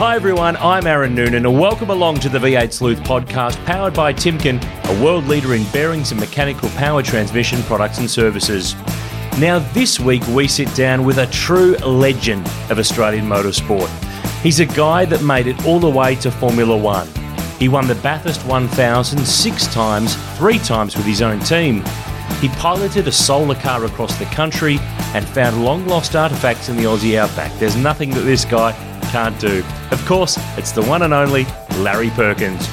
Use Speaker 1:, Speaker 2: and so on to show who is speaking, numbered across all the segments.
Speaker 1: Hi everyone, I'm Aaron Noonan and welcome along to the V8 Sleuth podcast powered by Timken, a world leader in bearings and mechanical power transmission products and services. Now, this week we sit down with a true legend of Australian motorsport. He's a guy that made it all the way to Formula One. He won the Bathurst 1000 six times, three times with his own team. He piloted a solar car across the country and found long lost artefacts in the Aussie outback. There's nothing that this guy can't do. Of course, it's the one and only Larry Perkins.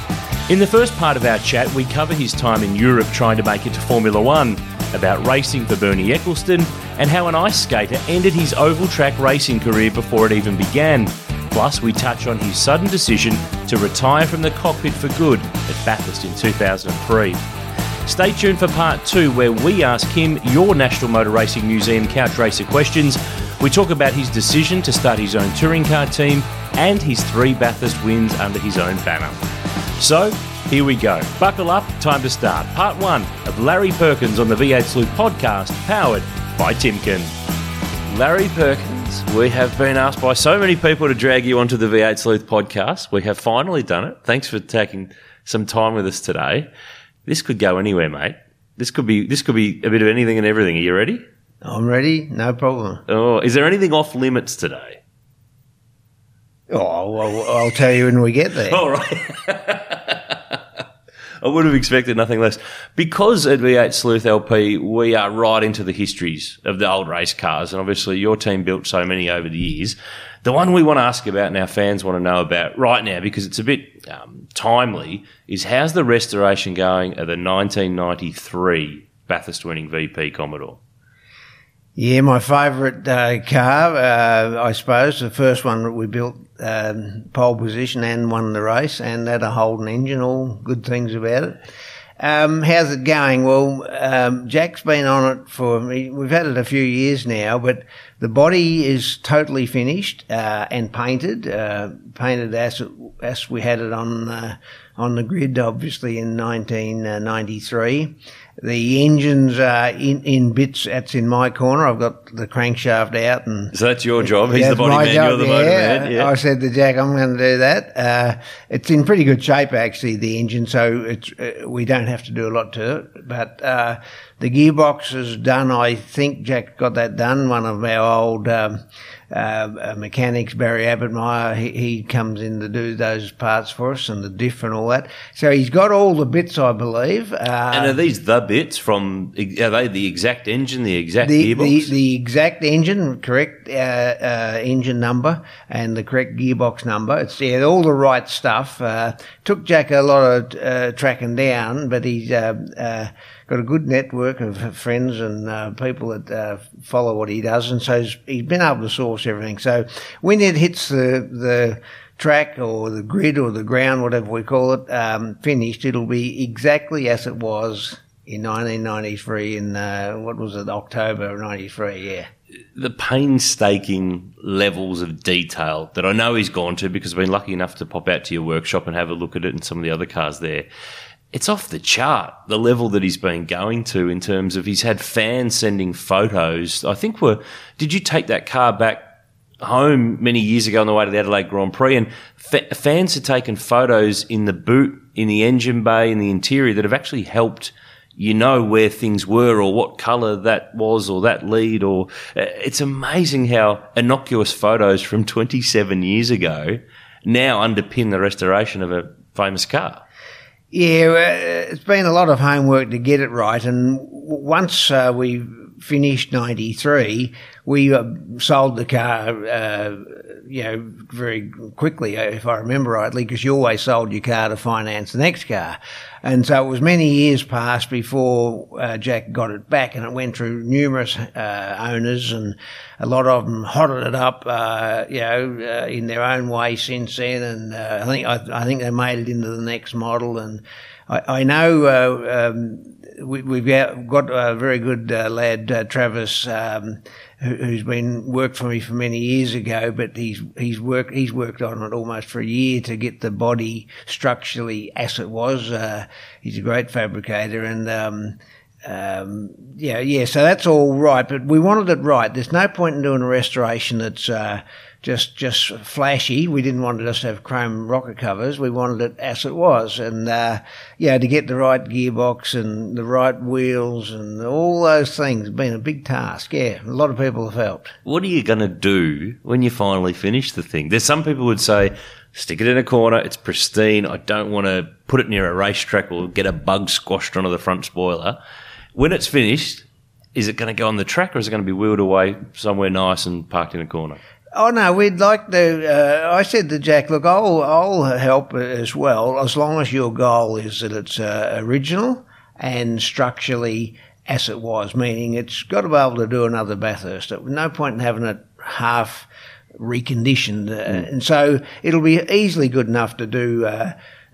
Speaker 1: In the first part of our chat, we cover his time in Europe trying to make it to Formula One, about racing for Bernie Ecclestone, and how an ice skater ended his oval track racing career before it even began. Plus, we touch on his sudden decision to retire from the cockpit for good at Bathurst in 2003. Stay tuned for part two, where we ask him your National Motor Racing Museum couch racer questions. We talk about his decision to start his own touring car team and his three Bathurst wins under his own banner. So, here we go. Buckle up, time to start. Part one of Larry Perkins on the V8 Sleuth podcast, powered by Timken. Larry Perkins, we have been asked by so many people to drag you onto the V8 Sleuth podcast. We have finally done it. Thanks for taking some time with us today. This could go anywhere, mate. This could be this could be a bit of anything and everything. Are you ready?
Speaker 2: I'm ready, no problem.
Speaker 1: Oh, is there anything off limits today?
Speaker 2: Oh, well, I'll tell you when we get there.
Speaker 1: All right. I would have expected nothing less. Because at V8 Sleuth LP, we are right into the histories of the old race cars, and obviously your team built so many over the years. The one we want to ask about and our fans want to know about right now, because it's a bit um, timely, is how's the restoration going of the 1993 Bathurst winning VP Commodore?
Speaker 2: Yeah, my favourite uh, car, uh, I suppose, the first one that we built, um, pole position and won the race, and had a Holden engine, all good things about it. Um, how's it going? Well, um, Jack's been on it for, we've had it a few years now, but the body is totally finished uh, and painted, uh, painted as, as we had it on, uh, on the grid, obviously, in 1993. The engine's are in, in bits. That's in my corner. I've got the crankshaft out, and
Speaker 1: so that's your job. He's the body man. You're the motor yeah. man. Yeah.
Speaker 2: I said to Jack, "I'm going to do that." Uh, it's in pretty good shape, actually, the engine. So it's uh, we don't have to do a lot to it. But uh, the gearbox is done. I think Jack got that done. One of our old. Um, uh, mechanics, Barry Abbottmeyer, he, he, comes in to do those parts for us and the diff and all that. So he's got all the bits, I believe. Uh,
Speaker 1: and are these the bits from, are they the exact engine, the exact
Speaker 2: the,
Speaker 1: gearbox?
Speaker 2: The, the exact engine, correct uh, uh, engine number and the correct gearbox number. It's yeah, all the right stuff. Uh, took Jack a lot of uh, tracking down, but he's got a good network of friends and uh, people that uh, follow what he does, and so he's, he's been able to source everything. So when it hits the the track or the grid or the ground, whatever we call it, um, finished, it'll be exactly as it was in 1993 in uh, what was it October of 93 yeah
Speaker 1: the painstaking levels of detail that I know he's gone to because I've been lucky enough to pop out to your workshop and have a look at it and some of the other cars there it's off the chart the level that he's been going to in terms of he's had fans sending photos. I think we're did you take that car back home many years ago on the way to the Adelaide Grand Prix and fa- fans had taken photos in the boot, in the engine bay, in the interior that have actually helped you know where things were or what colour that was or that lead or uh, it's amazing how innocuous photos from 27 years ago now underpin the restoration of a famous car.
Speaker 2: Yeah, uh, it's been a lot of homework to get it right. And once uh, we finished 93, we uh, sold the car, uh, you know, very quickly, uh, if I remember rightly, because you always sold your car to finance the next car. And so it was many years past before uh, Jack got it back, and it went through numerous uh, owners, and a lot of them hotted it up, uh, you know, in their own way since then. And I think I, I, think they made it into the next model. And I, I know um, we, have got a very good lad, Travis. Um, who's been worked for me for many years ago, but he's he's worked he's worked on it almost for a year to get the body structurally as it was. Uh, he's a great fabricator, and um, um, yeah, yeah. So that's all right, but we wanted it right. There's no point in doing a restoration that's uh, just just flashy. We didn't want to just have chrome rocket covers. We wanted it as it was, and uh, yeah, to get the right gearbox and the right wheels and all those things been a big task. Yeah, a lot of people have helped.
Speaker 1: What are you going to do when you finally finish the thing? There's some people would say, stick it in a corner. It's pristine. I don't want to put it near a racetrack or get a bug squashed onto the front spoiler. When it's finished, is it going to go on the track or is it going to be wheeled away somewhere nice and parked in a corner?
Speaker 2: Oh no, we'd like to. Uh, I said to Jack, look, I'll I'll help as well as long as your goal is that it's uh, original and structurally as it was, meaning it's got to be able to do another Bathurst. No point in having it half reconditioned, uh, mm. and so it'll be easily good enough to do uh,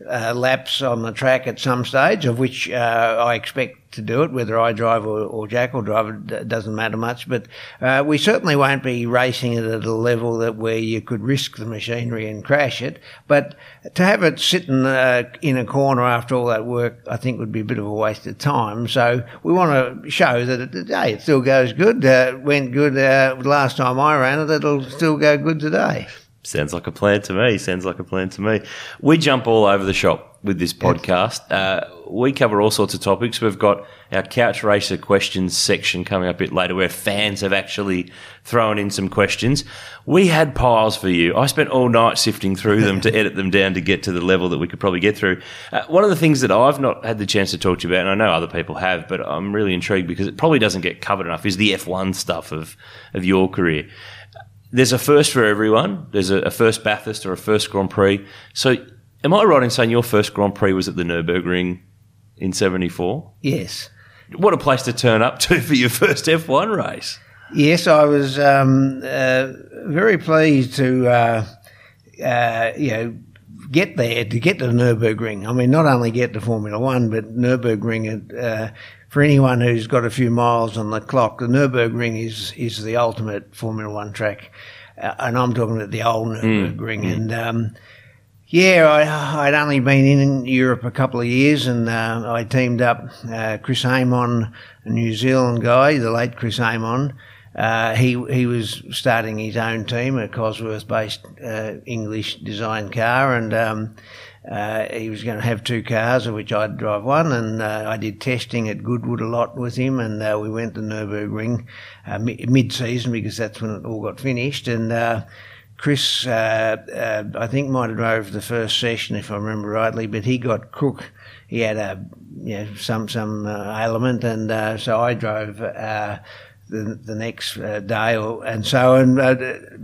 Speaker 2: uh, laps on the track at some stage, of which uh, I expect to do it, whether I drive or, or Jack will drive, it doesn't matter much. But uh, we certainly won't be racing it at a level that where you could risk the machinery and crash it. But to have it sitting uh, in a corner after all that work, I think would be a bit of a waste of time. So we want to show that hey, it still goes good. Uh, went good uh, last time I ran it. It'll still go good today.
Speaker 1: Sounds like a plan to me. Sounds like a plan to me. We jump all over the shop with this podcast. Uh, we cover all sorts of topics. We've got our Couch Racer questions section coming up a bit later where fans have actually thrown in some questions. We had piles for you. I spent all night sifting through them to edit them down to get to the level that we could probably get through. Uh, one of the things that I've not had the chance to talk to you about, and I know other people have, but I'm really intrigued because it probably doesn't get covered enough, is the F1 stuff of, of your career there's a first for everyone. There's a, a, first Bathurst or a first Grand Prix. So, am I right in saying your first Grand Prix was at the Nurburgring in '74?
Speaker 2: Yes.
Speaker 1: What a place to turn up to for your first F1 race.
Speaker 2: Yes, I was um, uh, very pleased to, uh, uh, you know, get there to get to the Nurburgring. I mean, not only get to Formula One, but Nurburgring. Uh, for anyone who's got a few miles on the clock, the Nurburgring is is the ultimate Formula One track, uh, and I'm talking about the old mm, Nurburgring. Mm. And um, yeah, I, would only been in Europe a couple of years, and uh, I teamed up uh, Chris Amon, a New Zealand guy, the late Chris Amon. Uh, he he was starting his own team, a Cosworth-based uh, English design car, and um, uh, he was going to have two cars, of which I'd drive one, and uh, I did testing at Goodwood a lot with him, and we went to Nurburgring mid-season because that's when it all got finished, and uh, Chris, uh, I think, might have drove the first session if I remember rightly, but he got crook. He had a you know, some some ailment, and so I drove. the, the next day, or, and so, and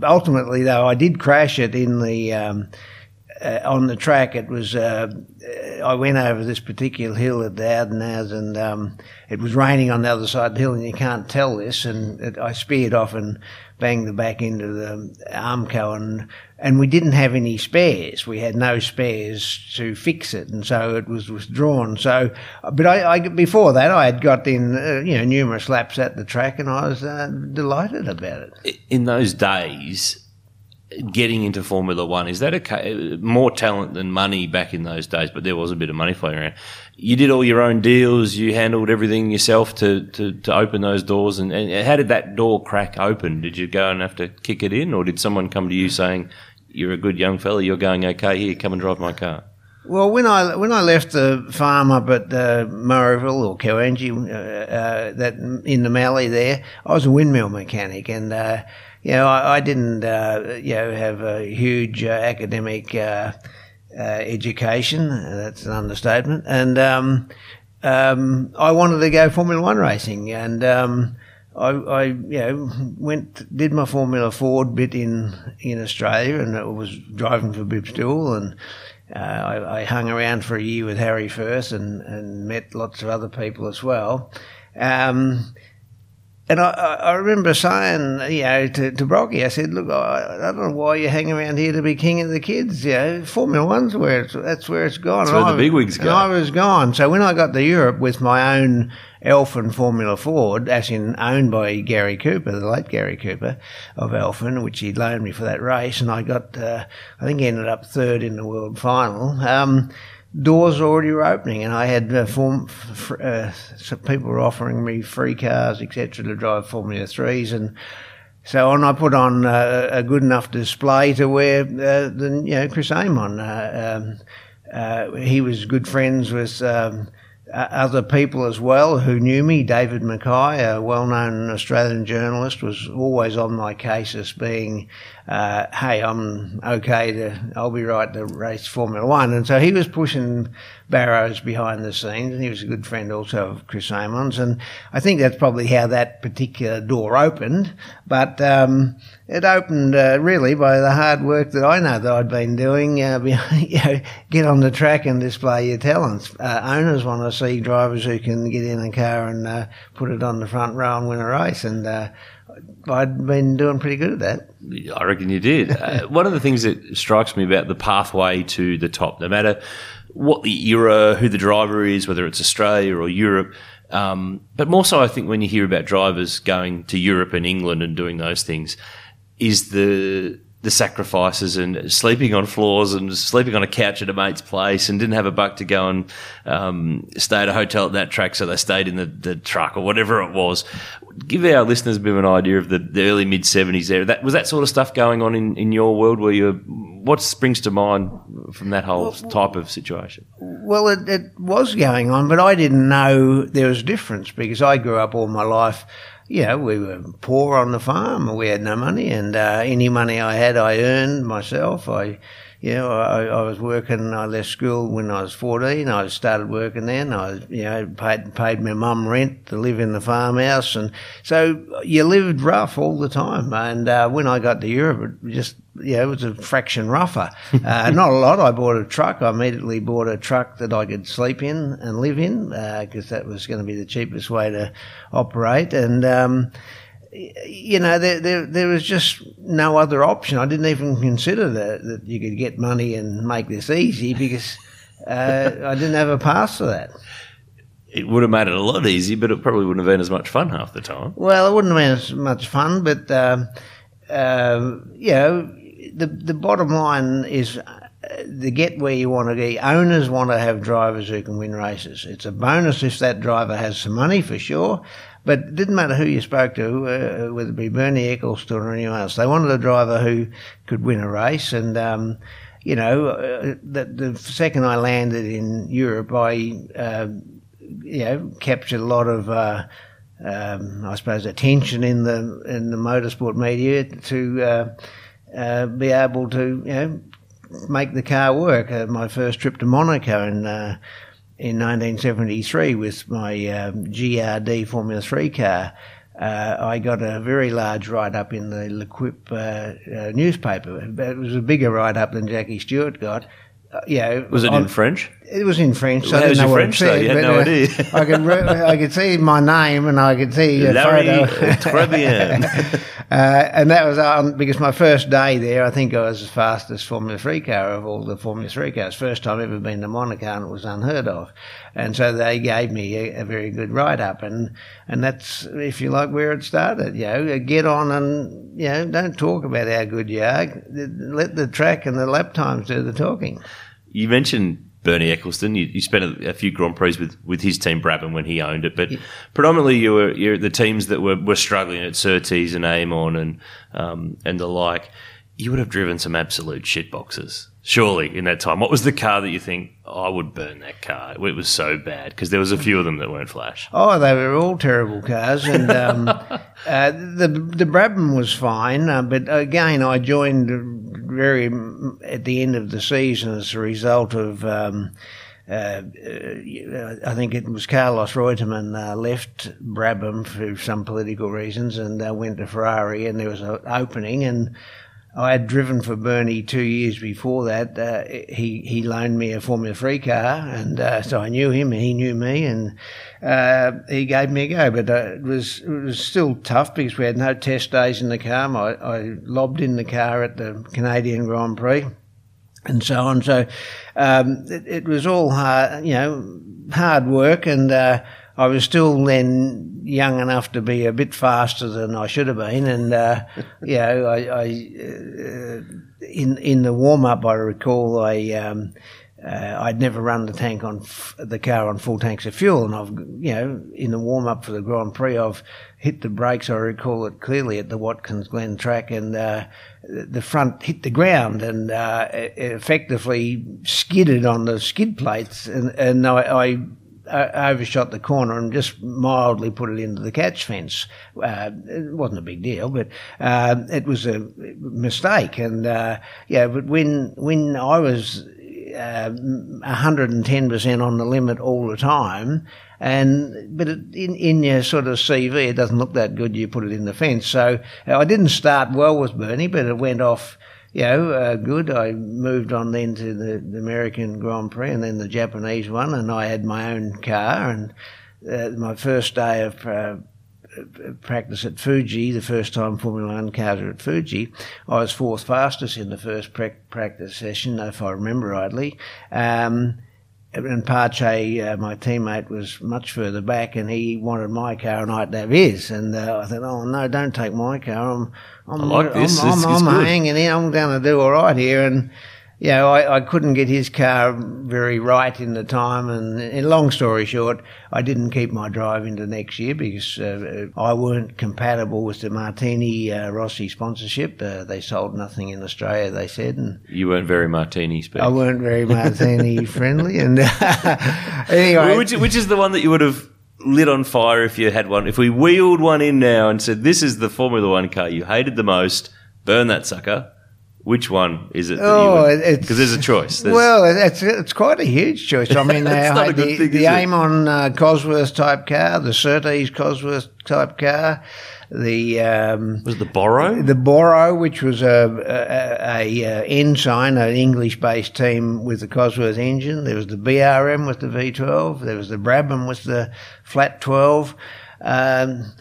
Speaker 2: ultimately, though, I did crash it in the um, uh, on the track, it was. Uh, I went over this particular hill at the Ardennes, and um, it was raining on the other side of the hill, and you can't tell this. And it, I speared off and banged the back into the Armco, and and we didn't have any spares. We had no spares to fix it, and so it was withdrawn. So, but I, I before that, I had got in uh, you know numerous laps at the track, and I was uh, delighted about it.
Speaker 1: In those days getting into Formula One? Is that a more talent than money back in those days? But there was a bit of money flowing around. You did all your own deals. You handled everything yourself to, to, to open those doors. And, and how did that door crack open? Did you go and have to kick it in, or did someone come to you saying, "You're a good young fella. You're going okay. Here, come and drive my car."
Speaker 2: Well, when I when I left the farm up at uh, Murrayville or Cowangie, uh, uh, that in the Mallee there, I was a windmill mechanic, and uh, you know, I, I didn't, uh, you know, have a huge uh, academic uh, uh education. That's an understatement. And um, um, I wanted to go Formula One racing, and um, I, I, you know, went did my Formula Ford bit in in Australia, and it was driving for Bib Stool, and uh, I, I, hung around for a year with Harry Firth, and, and met lots of other people as well. Um, and I, I remember saying, you know, to, to Brocky, I said, look, I, I, don't know why you hang around here to be king of the kids. You know, Formula One's where it's, that's where it's gone.
Speaker 1: That's where the big wigs go.
Speaker 2: I was gone. So when I got to Europe with my own Elfin Formula Ford, as in owned by Gary Cooper, the late Gary Cooper of Elfin, which he loaned me for that race, and I got, uh, I think, ended up third in the world final. Um, doors already were opening, and I had uh, form, uh, people were offering me free cars, etc., to drive Formula Threes, and so on, I put on uh, a good enough display to where uh, the you know Chris Amon. Uh, um, uh, he was good friends with um, other people as well who knew me. David Mackay, a well-known Australian journalist, was always on my case as being, uh, "Hey, I'm okay to, I'll be right to race Formula One." And so he was pushing Barrows behind the scenes, and he was a good friend also of Chris Amon's. And I think that's probably how that particular door opened. But um, it opened uh, really by the hard work that I know that I'd been doing. Uh, you know, get on the track and display your talents. Uh, owners want to see drivers who can get in a car and uh, put it on the front row and win a race, and uh, I'd been doing pretty good at that.
Speaker 1: I reckon you did. uh, one of the things that strikes me about the pathway to the top, no matter what the era, who the driver is, whether it's Australia or Europe, um, but more so, I think when you hear about drivers going to Europe and England and doing those things, is the the sacrifices and sleeping on floors and sleeping on a couch at a mate's place and didn't have a buck to go and um, stay at a hotel at that track, so they stayed in the, the truck or whatever it was. Give our listeners a bit of an idea of the, the early mid seventies there. That was that sort of stuff going on in, in your world. Where you, what springs to mind from that whole well, type of situation?
Speaker 2: Well, it, it was going on, but I didn't know there was a difference because I grew up all my life you know, we were poor on the farm. We had no money, and uh, any money I had, I earned myself. I, you know, I, I, was working. I left school when I was fourteen. I started working then. I, you know, paid paid my mum rent to live in the farmhouse, and so you lived rough all the time. And uh, when I got to Europe, it just yeah, it was a fraction rougher. Uh, not a lot. I bought a truck. I immediately bought a truck that I could sleep in and live in because uh, that was going to be the cheapest way to operate. And um, you know, there, there, there was just no other option. I didn't even consider that, that you could get money and make this easy because uh, I didn't have a pass for that.
Speaker 1: It would have made it a lot easier, but it probably wouldn't have been as much fun half the time.
Speaker 2: Well, it wouldn't have been as much fun, but um, uh, you know, the the bottom line is uh, to get where you want to be. Owners want to have drivers who can win races. It's a bonus if that driver has some money for sure. But it didn't matter who you spoke to, uh, whether it be Bernie Ecclestone or anyone else. They wanted a driver who could win a race. And, um, you know, uh, the, the, second I landed in Europe, I, uh, you know, captured a lot of, uh, um, I suppose, attention in the in the motorsport media to uh, uh, be able to, you know, make the car work. My first trip to Monaco uh, in 1973 with my um, GRD Formula 3 car. Uh, I got a very large write up in the L'Equipe uh, newspaper. It was a bigger write up than Jackie Stewart got. yeah,
Speaker 1: was it on, in French?
Speaker 2: It was in French.
Speaker 1: So well, I didn't know what French, it said, though? Had no uh, idea.
Speaker 2: I could re- I could see my name and I could see a
Speaker 1: Larry
Speaker 2: photo. Uh, and that was on because my first day there, I think I was the fastest Formula Three car of all the Formula Three cars. First time ever been to Monaco, and it was unheard of. And so they gave me a, a very good write up, and and that's if you like where it started. You know, get on and you know don't talk about how good you are. Let the track and the lap times do the talking.
Speaker 1: You mentioned Bernie Ecclestone. You, you spent a, a, few Grand Prix with, with his team Brabham when he owned it, but yeah. predominantly you were you're the teams that were, were struggling at Surtees and Amon and um, and the like. You would have driven some absolute shit boxes, surely, in that time. What was the car that you think oh, I would burn that car? It was so bad because there was a few of them that weren't flash.
Speaker 2: Oh, they were all terrible cars, and um, uh, the the Brabham was fine, uh, but again, I joined very at the end of the season as a result of. Um, uh, uh, I think it was Carlos Reutemann uh, left Brabham for some political reasons and uh, went to Ferrari, and there was an opening. And I had driven for Bernie two years before that. Uh, he he loaned me a Formula Three car, and uh, so I knew him, and he knew me, and uh, he gave me a go. But uh, it was it was still tough because we had no test days in the car. I, I lobbed in the car at the Canadian Grand Prix, and so on. So um, it, it, was all hard, you know, hard work, and uh, I was still then young enough to be a bit faster than I should have been, and uh, you know, I, I uh, in in the warm up, I recall I. Um, uh, I'd never run the tank on f- the car on full tanks of fuel, and I've you know in the warm up for the Grand Prix, I've hit the brakes. I recall it clearly at the Watkins Glen track, and uh, the front hit the ground and uh, it effectively skidded on the skid plates, and and I, I overshot the corner and just mildly put it into the catch fence. Uh, it wasn't a big deal, but uh, it was a mistake. And uh, yeah, but when when I was uh, 110% on the limit all the time, and but it, in in your sort of CV, it doesn't look that good. You put it in the fence. So I didn't start well with Bernie, but it went off you know, uh, good. I moved on then to the, the, American Grand Prix and then the Japanese one, and I had my own car. And uh, my first day of uh, practice at Fuji, the first time Formula One cars were at Fuji, I was fourth fastest in the first pra- practice session, if I remember rightly. Um, and Pace, uh, my teammate, was much further back, and he wanted my car, and I had to have his. And uh, I thought, "Oh no, don't take my car. I'm, I'm,
Speaker 1: I like this.
Speaker 2: I'm, I'm, I'm hanging in. I'm going to do all right here." And you know, I, I couldn't get his car very right in the time. And, and long story short, I didn't keep my drive into next year because uh, I weren't compatible with the Martini uh, Rossi sponsorship. Uh, they sold nothing in Australia, they said. And
Speaker 1: you weren't very Martini
Speaker 2: I weren't very Martini friendly. And anyway,
Speaker 1: which, which is the one that you would have lit on fire if you had one. If we wheeled one in now and said, "This is the Formula One car you hated the most," burn that sucker which one is it?
Speaker 2: oh,
Speaker 1: because there's a choice. There's,
Speaker 2: well, it's it's quite a huge choice. I mean, they the, thing, the Amon uh, Cosworth type car, the Surtees Cosworth type car, the um,
Speaker 1: was the Boro,
Speaker 2: the Boro, which was a a, a, a Ensign, an English-based team with the Cosworth engine. There was the BRM with the V12. There was the Brabham with the flat 12. Um,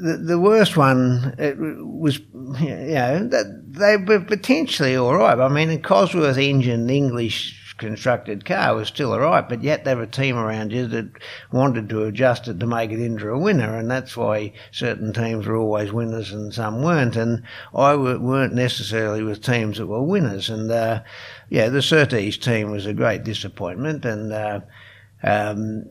Speaker 2: the, the worst one was, you know, they were potentially all right. I mean, a Cosworth engine English constructed car was still all right, but yet there were a team around you that wanted to adjust it to make it into a winner, and that's why certain teams were always winners and some weren't. And I weren't necessarily with teams that were winners. And uh, yeah, the Surtees team was a great disappointment, and uh, um,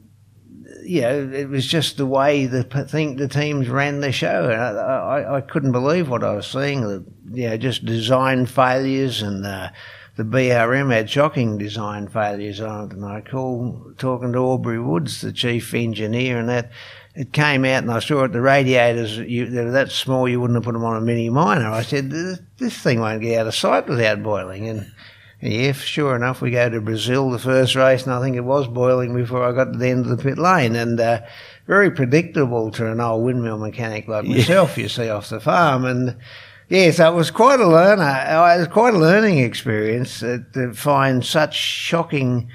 Speaker 2: you know, it was just the way the think the teams ran the show. And I, I, I, couldn't believe what I was seeing. The, you know, just design failures and uh, the BRM had shocking design failures on it. And I recall talking to Aubrey Woods, the chief engineer, and that it came out and I saw it, the radiators, you, they were that small you wouldn't have put them on a mini minor. I said, this, this thing won't get out of sight without boiling. And yeah, sure enough, we go to Brazil the first race, and I think it was boiling before I got to the end of the pit lane, and uh, very predictable to an old windmill mechanic like myself. Yeah. You see off the farm, and yeah, so it was quite a learner. Uh, it was quite a learning experience uh, to find such shocking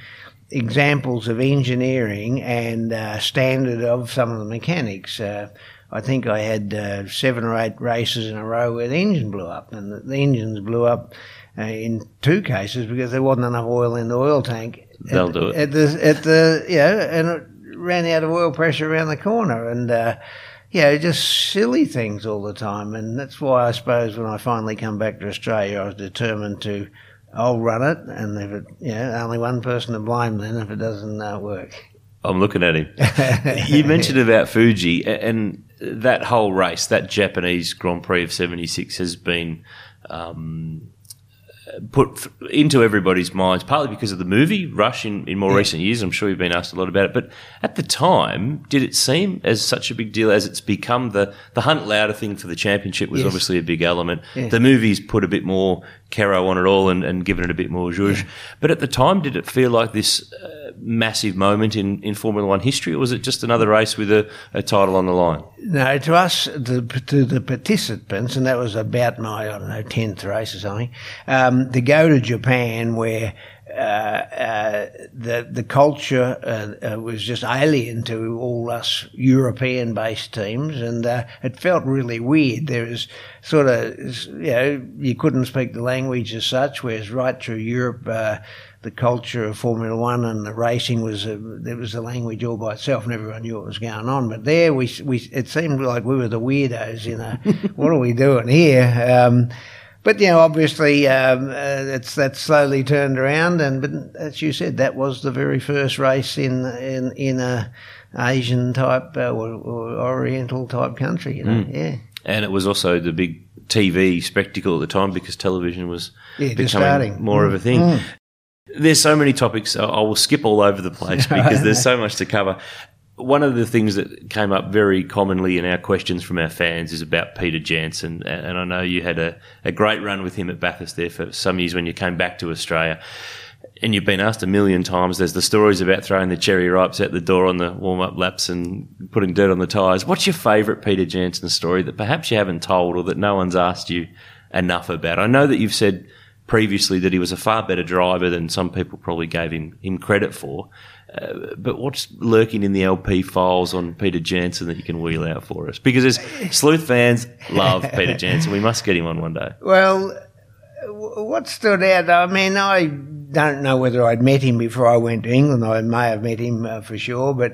Speaker 2: examples of engineering and uh, standard of some of the mechanics. Uh, I think I had uh, seven or eight races in a row where the engine blew up, and the, the engines blew up uh, in two cases because there wasn't enough oil in the oil tank.
Speaker 1: They'll
Speaker 2: at,
Speaker 1: do it.
Speaker 2: At the, at the, yeah, and it ran out of oil pressure around the corner. And, uh, yeah, just silly things all the time. And that's why I suppose when I finally come back to Australia, I was determined to, I'll run it. And if it, you know, only one person to blame then if it doesn't uh, work.
Speaker 1: I'm looking at him. you mentioned about Fuji and that whole race, that Japanese Grand Prix of 76 has been, um, put into everybody's minds, partly because of the movie Rush in, in more yeah. recent years. I'm sure you've been asked a lot about it. But at the time, did it seem as such a big deal as it's become? The, the Hunt Lauda thing for the championship was yes. obviously a big element. Yeah. The movies put a bit more Caro on it all and, and given it a bit more zhuzh. Yeah. But at the time, did it feel like this uh, massive moment in, in Formula One history, or was it just another race with a, a title on the line?
Speaker 2: No, to us, the, to the participants, and that was about my, I don't know, 10th race or something, um, to go to Japan where uh, uh, the the culture uh, uh, was just alien to all us European based teams, and uh, it felt really weird. There was sort of you know you couldn't speak the language as such, whereas right through Europe. Uh, the culture of Formula One and the racing was a, there was a language all by itself, and everyone knew what was going on. But there, we we it seemed like we were the weirdos. You know, what are we doing here? Um, but you know, obviously, um, uh, it's that slowly turned around, and but as you said, that was the very first race in in in a Asian type uh, or, or, Oriental type country. You know, mm. yeah.
Speaker 1: And it was also the big TV spectacle at the time because television was yeah, becoming more mm. of a thing. Mm. There's so many topics. I will skip all over the place because there's so much to cover one of the things that came up very commonly in our questions from our fans is about Peter Janson. And I know you had a, a great run with him at Bathurst there for some years when you came back to Australia. And you've been asked a million times. There's the stories about throwing the cherry ripes out the door on the warm up laps and putting dirt on the tyres. What's your favourite Peter Janson story that perhaps you haven't told or that no one's asked you enough about? I know that you've said previously that he was a far better driver than some people probably gave him, him credit for. Uh, but what's lurking in the LP files on Peter Janson that you can wheel out for us? Because as sleuth fans love Peter Janson. we must get him on one day.
Speaker 2: Well, what stood out? I mean, I don't know whether I'd met him before I went to England. I may have met him uh, for sure, but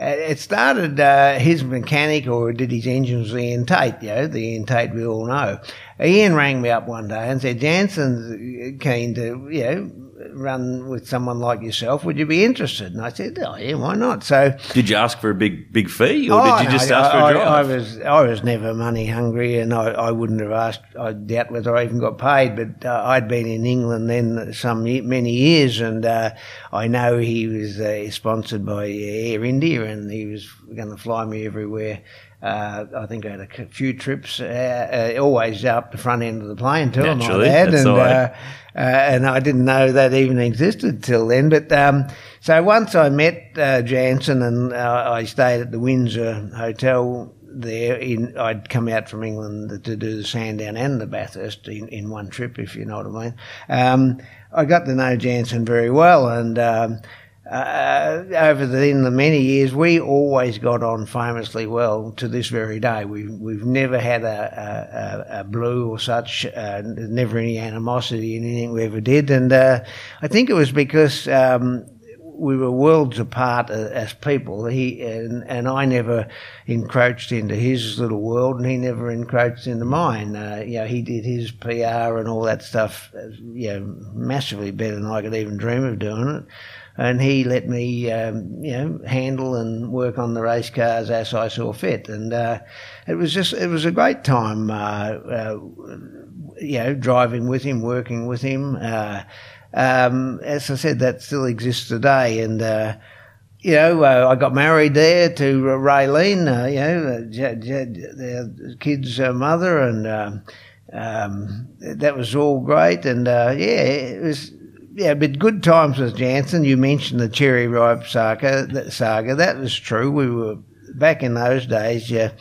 Speaker 2: uh, it started uh, his mechanic or did his engines with Ian Tate, you know, the Ian Tate we all know. Ian rang me up one day and said, Janson's keen to, you know, run with someone like yourself. Would you be interested? And I said, oh yeah, why not? So
Speaker 1: did you ask for a big big fee, or oh, did you just no, ask for a drive?
Speaker 2: I, I, was I was never money hungry, and I, I wouldn't have asked. I doubt whether I even got paid, but uh, I'd been in England then some many years, and uh, I know he was uh, sponsored by Air India, and he was going to fly me everywhere. Uh, I think I had a few trips, uh, uh, always up the front end of the plane too.
Speaker 1: Naturally, I and, uh,
Speaker 2: uh, and I didn't know that even existed till then. But um, so once I met uh, Janson and I stayed at the Windsor Hotel there. In I'd come out from England to do the Sandown and the Bathurst in, in one trip, if you know what I mean. Um, I got to know Janson very well, and um, uh, over the, in the many years, we always got on famously well to this very day. We've, we've never had a, a, a blue or such, uh, never any animosity in anything we ever did. And uh, I think it was because um, we were worlds apart as people. He and, and I never encroached into his little world, and he never encroached into mine. Uh, you know, he did his PR and all that stuff, uh, you know, massively better than I could even dream of doing it and he let me, um, you know, handle and work on the race cars as I saw fit. And uh, it was just, it was a great time, uh, uh, you know, driving with him, working with him. Uh, um, as I said, that still exists today. And, uh, you know, uh, I got married there to Raylene, you know, J- J- their kid's mother, and um, um, that was all great. And yeah, it was yeah, but good times with Janson. You mentioned the cherry ripe saga. That saga that was true. We were back in those days. Yeah,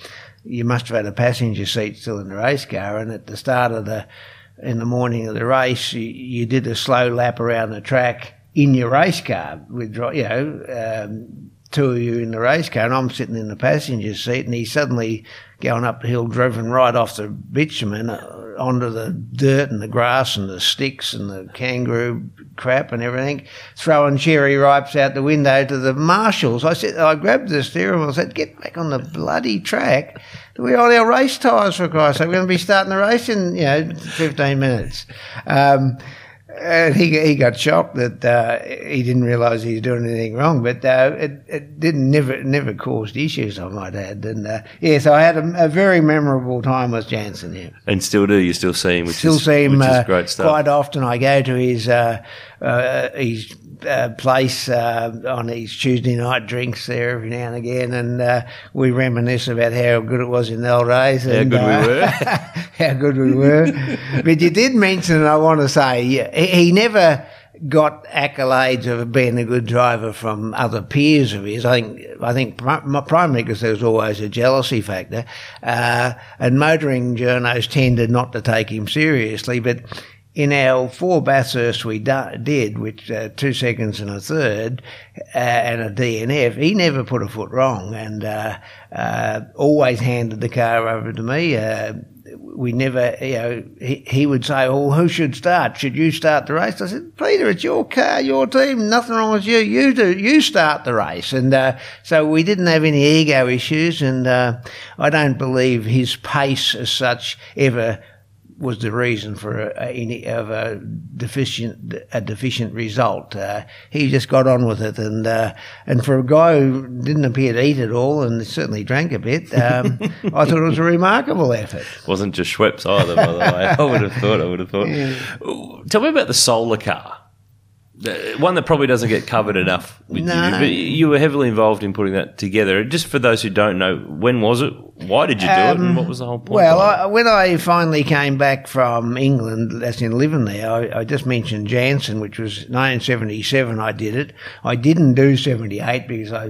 Speaker 2: you must have had a passenger seat still in the race car, and at the start of the in the morning of the race, you, you did a slow lap around the track in your race car with you know um, two of you in the race car, and I'm sitting in the passenger seat, and he suddenly going up the hill, driven right off the bitumen uh, onto the dirt and the grass and the sticks and the kangaroo crap and everything, throwing cherry ripes out the window to the marshals. I said, I grabbed the steering wheel and said, get back on the bloody track. We're on our race tyres for Christ's sake. We're going to be starting the race in, you know, 15 minutes. Um, and he he got shocked that uh, he didn't realise he was doing anything wrong, but uh, it it didn't never never caused issues. I might add, and uh, yeah, so I had a, a, very memorable time with Janson. Yeah,
Speaker 1: and still do. You still see him, which
Speaker 2: still
Speaker 1: is,
Speaker 2: see him
Speaker 1: which is uh, great stuff.
Speaker 2: Quite often, I go to his uh, his uh, place uh, on these Tuesday night drinks there every now and again, and uh, we reminisce about how good it was in the old days.
Speaker 1: And, how good we uh, were.
Speaker 2: how good we were. but you did mention, I want to say, he, he never got accolades of being a good driver from other peers of his. I think I think primarily because there was always a jealousy factor, uh, and motoring journos tended not to take him seriously. But in our four Bathursts we did, which uh, two seconds and a third, uh, and a DNF, he never put a foot wrong, and uh, uh always handed the car over to me. Uh, we never, you know, he, he would say, "Oh, who should start? Should you start the race?" I said, "Peter, it's your car, your team. Nothing wrong with you. You do. You start the race." And uh, so we didn't have any ego issues, and I don't believe his pace as such ever was the reason for a, any of a deficient a deficient result. Uh, he just got on with it, and uh, and for a guy who didn't appear to eat at all and certainly drank a bit, um, I thought it was a remarkable effort.
Speaker 1: Wasn't just Schweppes either, by the way. I would have thought. I would have thought.
Speaker 2: Yeah.
Speaker 1: Tell me about the solar car. One that probably doesn't get covered enough with
Speaker 2: No,
Speaker 1: you,
Speaker 2: no.
Speaker 1: but you were heavily involved in putting that together. Just for those who don't know, when was it? Why did you do it? And what was the whole point?
Speaker 2: Um, Well. I, when I finally came back from England, that's in living there, I, I just mentioned Janson, which was 1977. I did it. I didn't do 78 because I, I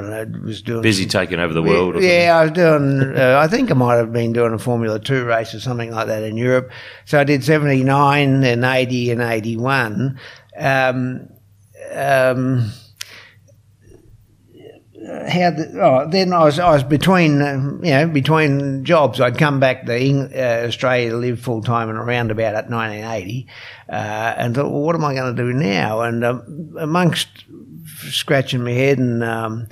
Speaker 2: don't know, was doing
Speaker 1: busy taking over the world. Or
Speaker 2: yeah, I was doing. Uh, I think I might have been doing a Formula Two race or something like that in Europe. So I did seventy nine and eighty and eighty one. Um, um, how oh, then I was I was between um, you know between jobs. I'd come back to uh, Australia to live full time and around about at 1980, uh, and thought, well, what am I going to do now? And um, amongst scratching my head and um,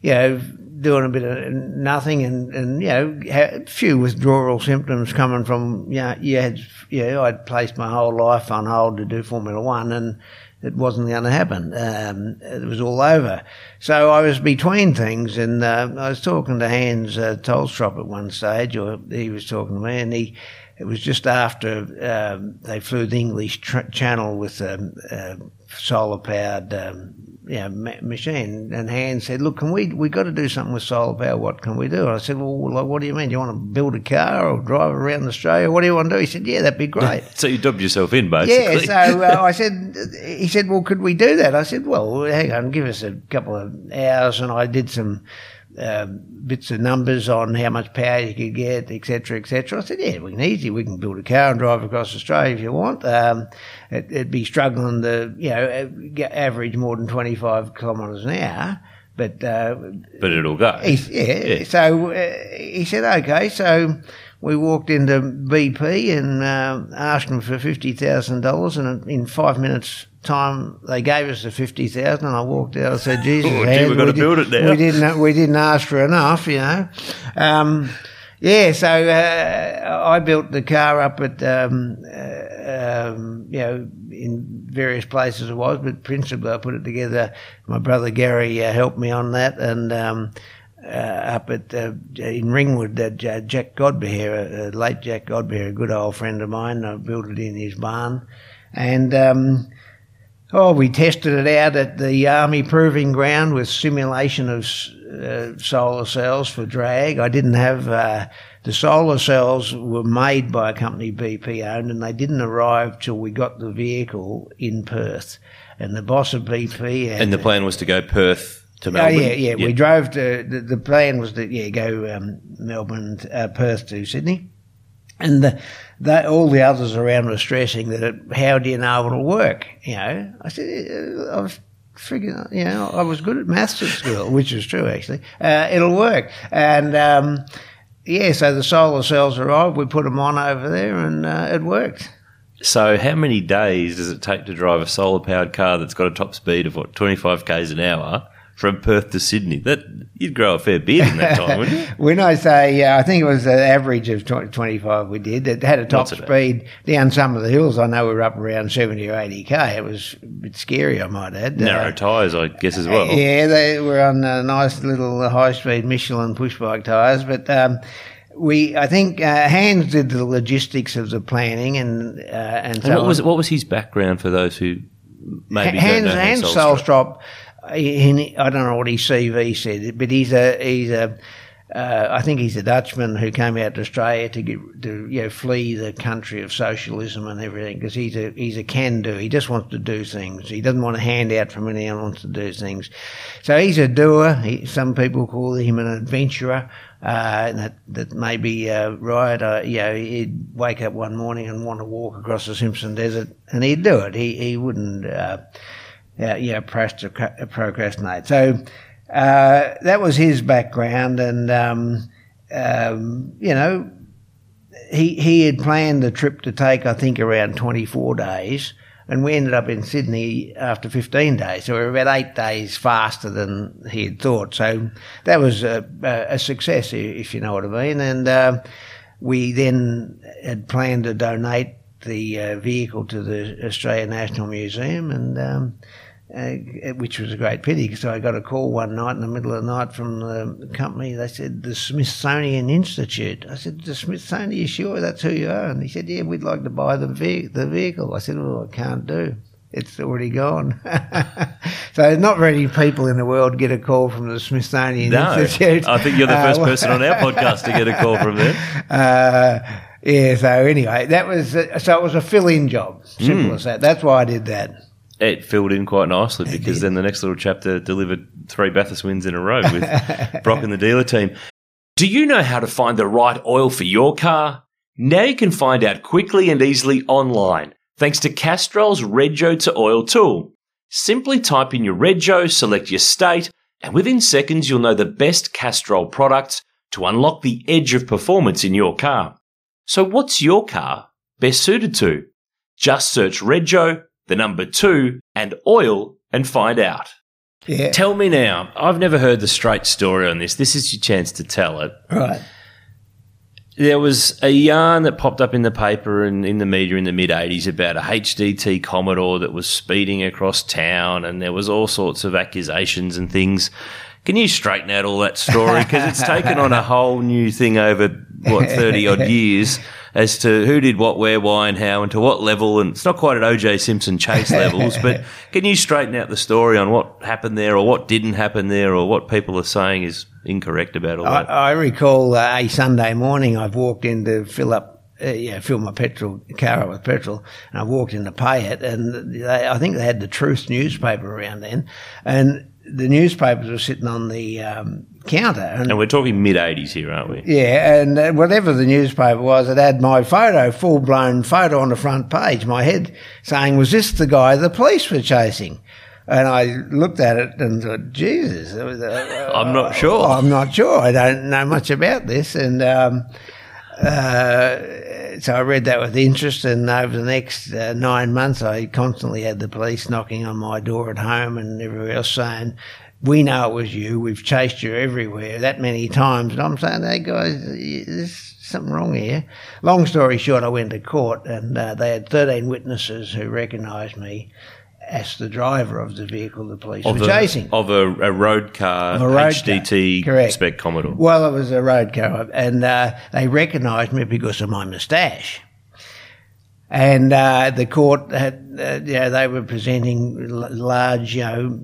Speaker 2: you know doing a bit of nothing and and you know a few withdrawal symptoms coming from you know you had you know I'd placed my whole life on hold to do Formula One and it wasn't going to happen. Um, it was all over. So I was between things, and uh, I was talking to Hans uh, Tholstrup at one stage, or he was talking to me, and he. It was just after um, they flew the English tr- Channel with a, a solar powered um, you know, ma- machine, and Hans said, "Look, can we we got to do something with solar power? What can we do?" I said, "Well, like, what do you mean? Do you want to build a car or drive around Australia? What do you want to do?" He said, "Yeah, that'd be great."
Speaker 1: so you dubbed yourself in, basically.
Speaker 2: Yeah, so uh, I said, he said, well, could we do that? I said, well, hang on, give us a couple of hours. And I did some uh, bits of numbers on how much power you could get, etc., cetera, et cetera. I said, yeah, we can easy. We can build a car and drive across Australia if you want. Um, it, it'd be struggling to, you know, average more than 25 kilometres an hour. But uh,
Speaker 1: but it'll go.
Speaker 2: he, yeah,
Speaker 1: Yeah.
Speaker 2: So uh, he said, okay. So we walked into BP and uh, asked them for fifty thousand dollars, and in five minutes' time they gave us the fifty thousand. And I walked out. I said, "Jesus,
Speaker 1: Oh, gee, we've gotta
Speaker 2: did-
Speaker 1: build it now."
Speaker 2: We didn't. We didn't ask for enough, you know." Um, yeah, so uh, I built the car up at, um, uh, um, you know, in various places it was, but principally I put it together. My brother Gary uh, helped me on that, and um, uh, up at uh, in Ringwood, uh, Jack Godbear, uh, late Jack Godbear, a good old friend of mine. I built it in his barn, and um, oh, we tested it out at the Army Proving Ground with simulation of uh, solar cells for drag. I didn't have uh, the solar cells were made by a company BP owned, and they didn't arrive till we got the vehicle in Perth. And the boss of BP
Speaker 1: and the plan was to go Perth to
Speaker 2: Oh
Speaker 1: Melbourne.
Speaker 2: yeah, yeah, We drove to the, the plan was to yeah go um, Melbourne, uh, Perth to Sydney, and the, the, all the others around were stressing that it, how do you know it'll work? You know, I said I was figuring, you know, I was good at maths at school, which is true actually. Uh, it'll work, and um, yeah, so the solar cells arrived. We put them on over there, and uh, it worked.
Speaker 1: So, how many days does it take to drive a solar powered car that's got a top speed of what twenty five k's an hour from Perth to Sydney? That you'd grow a fair beard in that time, wouldn't you?
Speaker 2: When I say, uh, I think it was an average of 20, 25 we did. It had a top speed down some of the hills. I know we were up around 70 or 80k. It was a bit scary, I might add.
Speaker 1: Narrow
Speaker 2: Uh,
Speaker 1: tyres, I guess, as well.
Speaker 2: Yeah, they were on uh, nice little high speed Michelin push bike tyres. But um, we, I think uh, Hans did the logistics of the planning and, uh, and so
Speaker 1: And what
Speaker 2: on.
Speaker 1: was what was his background for those who maybe
Speaker 2: Hans,
Speaker 1: don't know
Speaker 2: Hans
Speaker 1: Hans
Speaker 2: Tholstrup? I don't know what his CV said, but he's a he's a uh, I think he's a Dutchman who came out to Australia to get to you know flee the country of socialism and everything because he's a he's a can do. He just wants to do things. He doesn't want a handout from anyone. He wants to do things. So he's a doer. He, some people call him an adventurer. Uh, that that may be uh, right. Uh, you know, he'd wake up one morning and want to walk across the Simpson Desert, and he'd do it. He he wouldn't. Uh, uh, yeah, procrast- procrastinate. So uh, that was his background, and um, um, you know, he he had planned the trip to take I think around twenty four days, and we ended up in Sydney after fifteen days. So we were about eight days faster than he had thought. So that was a, a, a success, if you know what I mean. And uh, we then had planned to donate the uh, vehicle to the Australian National Museum, and um, uh, which was a great pity. So I got a call one night in the middle of the night from the company. They said the Smithsonian Institute. I said the Smithsonian. Are you sure that's who you are? And he said, Yeah, we'd like to buy the ve- the vehicle. I said, Well, I can't do. It's already gone. so not very people in the world get a call from the Smithsonian
Speaker 1: no,
Speaker 2: Institute.
Speaker 1: I think you're the first uh, person on our podcast to get a call from them.
Speaker 2: Uh, yeah. So anyway, that was uh, so it was a fill-in job. Simple mm. as that. That's why I did that.
Speaker 1: It filled in quite nicely because then the next little chapter delivered three Bathurst wins in a row with Brock and the dealer team. Do you know how to find the right oil for your car? Now you can find out quickly and easily online thanks to Castrol's Rego to Oil tool. Simply type in your Rego, select your state, and within seconds you'll know the best Castrol products to unlock the edge of performance in your car. So what's your car best suited to? Just search Rego, the number two, and oil and find out. Yeah. Tell me now. I've never heard the straight story on this. This is your chance to tell it.
Speaker 2: Right
Speaker 1: there was a yarn that popped up in the paper and in the media in the mid 80s about a HDT Commodore that was speeding across town, and there was all sorts of accusations and things. Can you straighten out all that story? Because it's taken on a whole new thing over, what, 30 odd years as to who did what, where, why, and how, and to what level. And it's not quite at OJ Simpson chase levels, but can you straighten out the story on what happened there or what didn't happen there or what people are saying is incorrect about all that?
Speaker 2: I, I recall uh, a Sunday morning I've walked in to fill up uh, yeah, fill my petrol car up with petrol, and I walked in to pay it, and they, I think they had the Truth newspaper around then, and the newspapers were sitting on the um, counter.
Speaker 1: And, and, we're talking mid 80s here, aren't we?
Speaker 2: Yeah, and uh, whatever the newspaper was, it had my photo, full blown photo on the front page, my head saying, Was this the guy the police were chasing? And I looked at it and thought, Jesus.
Speaker 1: Uh, I'm not sure.
Speaker 2: I'm not sure. I don't know much about this. And um, uh, so I read that with interest, and over the next uh, nine months, I constantly had the police knocking on my door at home and everywhere else saying, "We know it was you. We've chased you everywhere that many times." And I'm saying, "Hey guys, there's something wrong here." Long story short, I went to court, and uh, they had 13 witnesses who recognised me as the driver of the vehicle the police of were chasing.
Speaker 1: Of a, a road car, of a road HDT car. Correct. spec Commodore.
Speaker 2: Well, it was a road car, and uh, they recognised me because of my moustache. And uh, the court had, uh, yeah, they were presenting large, you know,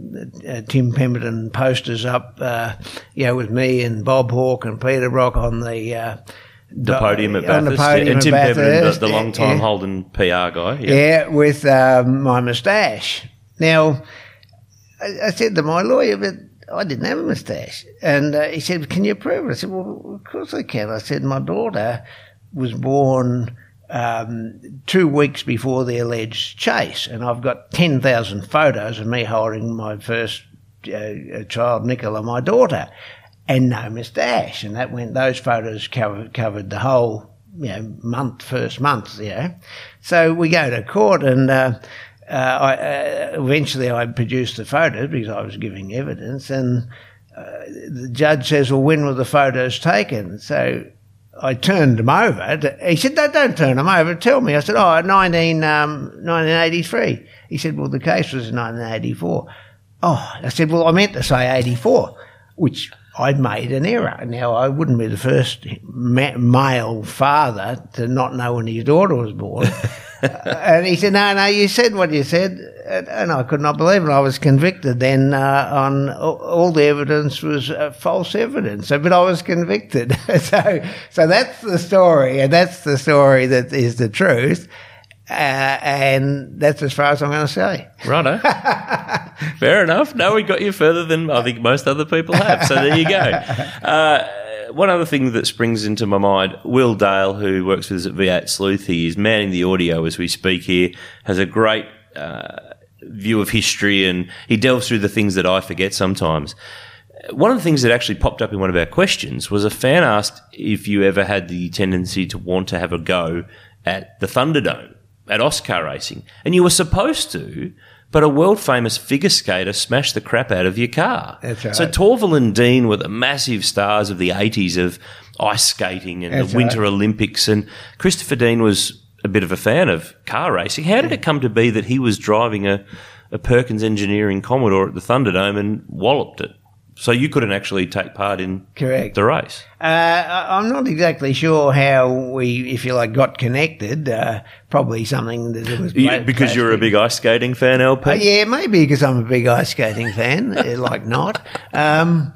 Speaker 2: uh, Tim Pemberton posters up, uh, you know, with me and Bob Hawke and Peter Brock on the uh,
Speaker 1: the podium at Bathurst. Podium and Tim Bathurst, the, the long time yeah. Holden PR guy.
Speaker 2: Yeah, yeah with um, my moustache. Now, I, I, said to my lawyer, but I didn't have a moustache. And uh, he said, Can you prove it? I said, Well, of course I can. I said, My daughter was born um, two weeks before the alleged chase, and I've got 10,000 photos of me holding my first uh, child, Nicola, my daughter and no moustache. And that went, those photos covered, covered the whole, you know, month, first month, you know. So we go to court and, uh, uh, I, uh, eventually I produced the photos because I was giving evidence and, uh, the judge says, well, when were the photos taken? So I turned them over. he said, no, don't turn them over. Tell me. I said, oh, 19, um, 1983. He said, well, the case was in 1984. Oh, I said, well, I meant to say 84, which I'd made an error. Now, I wouldn't be the first ma- male father to not know when his daughter was born. uh, and he said, No, no, you said what you said. And, I could not believe it. I was convicted then uh, on all the evidence was uh, false evidence. But I was convicted. so, so that's the story, and that's the story that is the truth. Uh, and that's as far as I'm going to say.
Speaker 1: Righto. Fair enough. No, we got you further than I think most other people have. So there you go. One other thing that springs into my mind Will Dale, who works with us at V8 Sleuth, he is manning the audio as we speak here, has a great uh, view of history and he delves through the things that I forget sometimes. One of the things that actually popped up in one of our questions was a fan asked if you ever had the tendency to want to have a go at the Thunderdome at Oscar racing. And you were supposed to, but a world famous figure skater smashed the crap out of your car.
Speaker 2: That's right.
Speaker 1: So Torvill and Dean were the massive stars of the 80s of ice skating and
Speaker 2: That's
Speaker 1: the Winter Olympics. And Christopher Dean was a bit of a fan of car racing. How did it come to be that he was driving a, a Perkins Engineering Commodore at the Thunderdome and walloped it? So you couldn't actually take part in
Speaker 2: Correct.
Speaker 1: the race.
Speaker 2: Uh, I'm not exactly sure how we, if you like, got connected. Uh, probably something that it was
Speaker 1: You- because you're a big ice skating fan, LP.
Speaker 2: Uh, yeah, maybe because I'm a big ice skating fan, uh, like not. Um,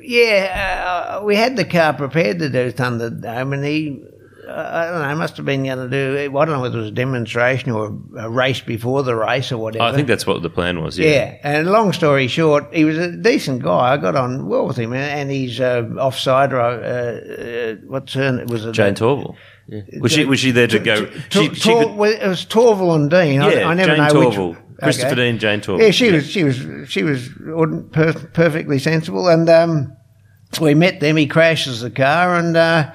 Speaker 2: yeah, uh, we had the car prepared to do Thunderdome, and he, I don't know, must have been going to do, I don't know whether it was a demonstration or a race before the race or whatever.
Speaker 1: I think that's what the plan was. Yeah.
Speaker 2: Yeah, and long story short, he was a decent guy. I got on well with him, and- and he's uh, offside. Uh, uh, what's her? It was a,
Speaker 1: Jayne Torvill. Yeah. Was she was she there to go?
Speaker 2: Tor-
Speaker 1: She, she
Speaker 2: Tor-
Speaker 1: could,
Speaker 2: well, it was Torvill and Dean. I,
Speaker 1: yeah,
Speaker 2: I never
Speaker 1: Jayne
Speaker 2: know
Speaker 1: Torvill.
Speaker 2: which.
Speaker 1: Christopher
Speaker 2: okay.
Speaker 1: Dean, Jayne Torvill.
Speaker 2: Yeah, she was. She was. She was per- perfectly sensible, and um, we met them. He crashes the car, and uh,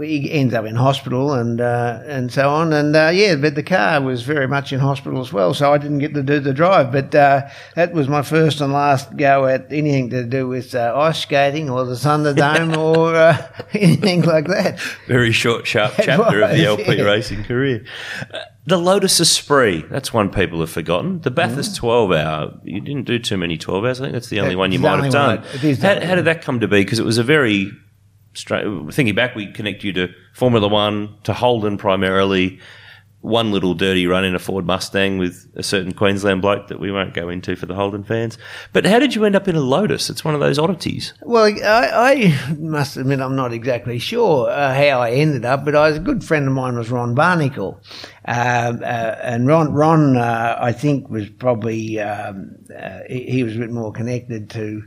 Speaker 2: he ends up in hospital, and uh, and so on. And uh, yeah, but the car was very much in hospital as well, so I didn't get to do the drive. But uh, that was my first and last go at anything to do with uh, ice skating or the Thunderdome or uh, anything like that.
Speaker 1: Very short, sharp
Speaker 2: It
Speaker 1: chapter of the LP
Speaker 2: yeah.
Speaker 1: racing career. The Lotus Esprit, that's one people have forgotten. The Bathurst 12 hour, you didn't do too many 12 hours. I think that's the only
Speaker 2: It's
Speaker 1: one you might have done.
Speaker 2: one. It is the
Speaker 1: How, how did that come to be? Because it was a very. Thinking back, we connect you to Formula One, to Holden primarily. One little dirty run in a Ford Mustang with a certain Queensland bloke that we won't go into for the Holden fans. But how did you end up in a Lotus? It's one of those oddities.
Speaker 2: Well, I, I must admit I'm not exactly sure uh, how I ended up, but I was a good friend of mine was Ron Barnacle, uh, uh, and Ron, Ron, uh, I think was probably um, uh, he, he was a bit more connected to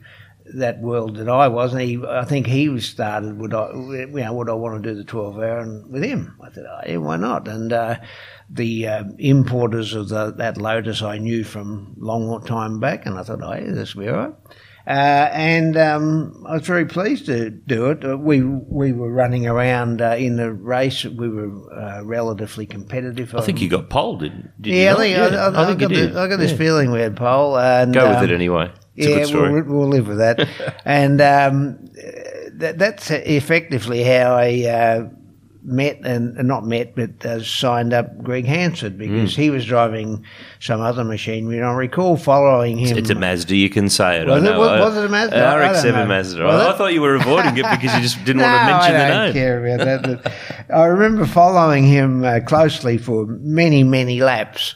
Speaker 2: that world that I was, and he, I think he was started. Would I, you know, would I want to do the twelve hour and with him? I said, oh, yeah, why not? And uh, the uh, importers of the, that Lotus I knew from long time back, and I thought, oh, yeah, this will be all right. Uh, and um, I was very pleased to do it. Uh, we we were running around uh, in the race. We were uh, relatively competitive.
Speaker 1: I think you got pole, didn't did you
Speaker 2: yeah, I think, I, I,
Speaker 1: I think
Speaker 2: got. The, I got this
Speaker 1: Yeah.
Speaker 2: feeling we had pole. And,
Speaker 1: Go with
Speaker 2: um,
Speaker 1: it anyway.
Speaker 2: Yeah. We'll, we'll live with that. and um, that, that's effectively how I uh, met and not met, but uh, signed up Greg Hansford because
Speaker 1: Mm.
Speaker 2: he was driving some other machinery. And I recall following him.
Speaker 1: It's a Mazda, you can say it.
Speaker 2: Was
Speaker 1: I
Speaker 2: it-
Speaker 1: know.
Speaker 2: was- was it a Mazda? I
Speaker 1: RX-7. Mazda. I, I thought you were avoiding it because you just didn't want to mention
Speaker 2: No,
Speaker 1: mention
Speaker 2: I don't care about that. I remember following him uh, closely for many, many laps.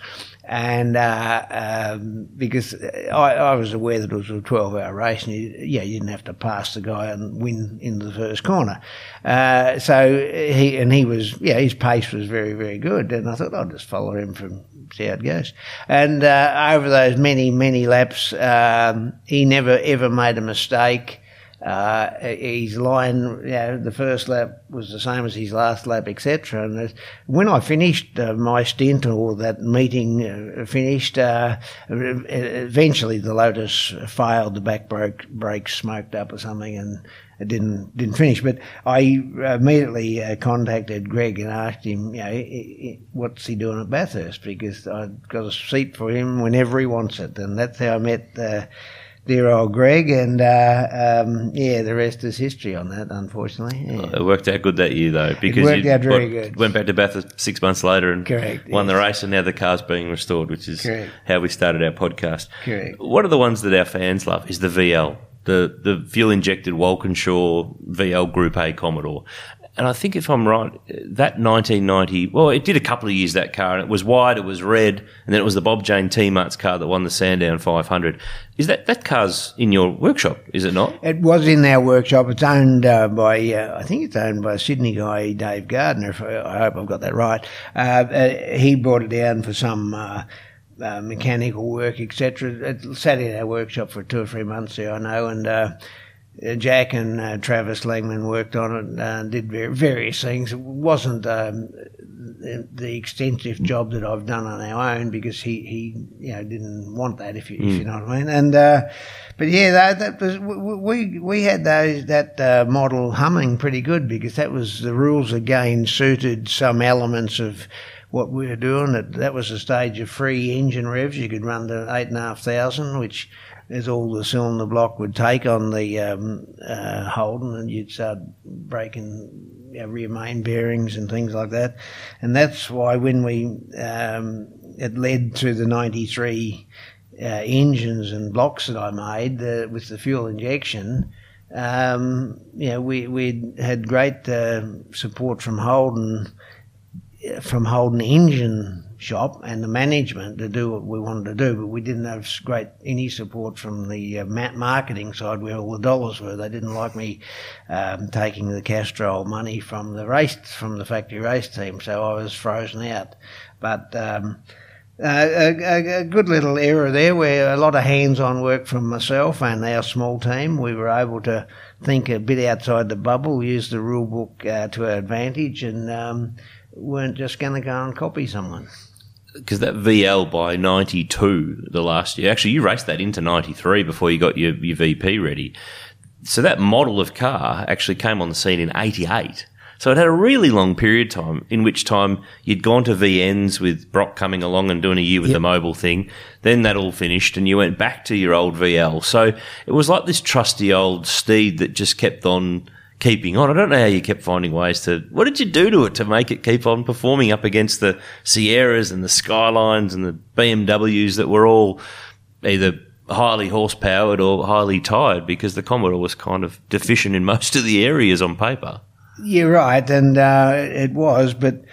Speaker 2: And uh, um, because I, I was aware that it was a 12 hour race, and you, yeah, you didn't have to pass the guy and win in the first corner. Uh, so he and he was, yeah, his pace was very, very good. And I thought I'll just follow him from see how it goes. And uh, over those many, many laps, um, he never ever made a mistake. Uh, his line, you know, the first lap was the same as his last lap, etc. And when I finished uh, my stint or that meeting uh, finished, uh, eventually the Lotus failed. The back brake, brakes smoked up or something, and it didn't didn't finish. But I immediately uh, contacted Greg and asked him, you know, what's he doing at Bathurst because I've got a seat for him whenever he wants it, and that's how I met. Dear old Greg, and uh, um, yeah, the rest is history on that, unfortunately. Yeah.
Speaker 1: It worked out good that year though, because
Speaker 2: worked out very good.
Speaker 1: went back to Bathurst six months later and
Speaker 2: Correct,
Speaker 1: won the race, and now the car's being restored, which is
Speaker 2: Correct.
Speaker 1: how we started our podcast.
Speaker 2: Correct.
Speaker 1: One of the ones that our fans love is the VL, the the fuel injected Walkinshaw VL Group A Commodore. And I think if I'm right, that 1990, well, it did a couple of years that car, and it was white, it was red, and then it was the Bob Jane T Mart's car that won the Sandown 500. Is that that car's in your workshop? Is it not?
Speaker 2: It was in our workshop. It's owned uh, by, uh, I think it's owned by a Sydney guy, Dave Gardner. If I, I hope I've got that right. Uh, uh, he brought it down for some uh, uh, mechanical work, etc. It sat in our workshop for two or three months there, I know, and. Uh, Jack and uh, Travis Langman worked on it and uh, did ver- various things. It wasn't um, the, the extensive job that I've done on our own because he, he you know didn't want that if you, if you know what I mean. And uh, but yeah, that, that was we we had those that uh, model humming pretty good because that was the rules again suited some elements of what we were doing. That that was a stage of free engine revs. You could run to eight and a half thousand, which is all the cylinder block would take on the um, uh, Holden, and you'd start breaking you know, rear main bearings and things like that. And that's why when we um, it led to the '93 uh, engines and blocks that I made the, with the fuel injection. Um, you know, we we had great uh, support from Holden, from Holden engine shop and the management to do what we wanted to do, but we didn't have great any support from the uh, marketing side where all the dollars were. They didn't like me um, taking the Castrol money from the race from the factory race team, so I was frozen out. But um, a, a, a, good little era there where a lot of hands-on work from myself and our small team. We were able to think a bit outside the bubble, use the rule book uh, to our advantage, and um, weren't just going to go and copy someone.
Speaker 1: Because that VL by 92, the last year, actually, you raced that into 93 before you got your, your VP ready. So that model of car actually came on the scene in 88. So it had a really long period of time in which time you'd gone to VNs with Brock coming along and doing a year with yep. the Mobil thing. Then that all finished and you went back to your old VL. So it was like this trusty old steed that just kept on keeping on. I don't know how you kept finding ways to. What did you do to it to make it keep on performing up against the Sierras and the Skylines and the BMWs that were all either highly horsepowered or highly tired because the Commodore was kind of deficient in most of the areas on paper.
Speaker 2: You're right, and uh, it was, but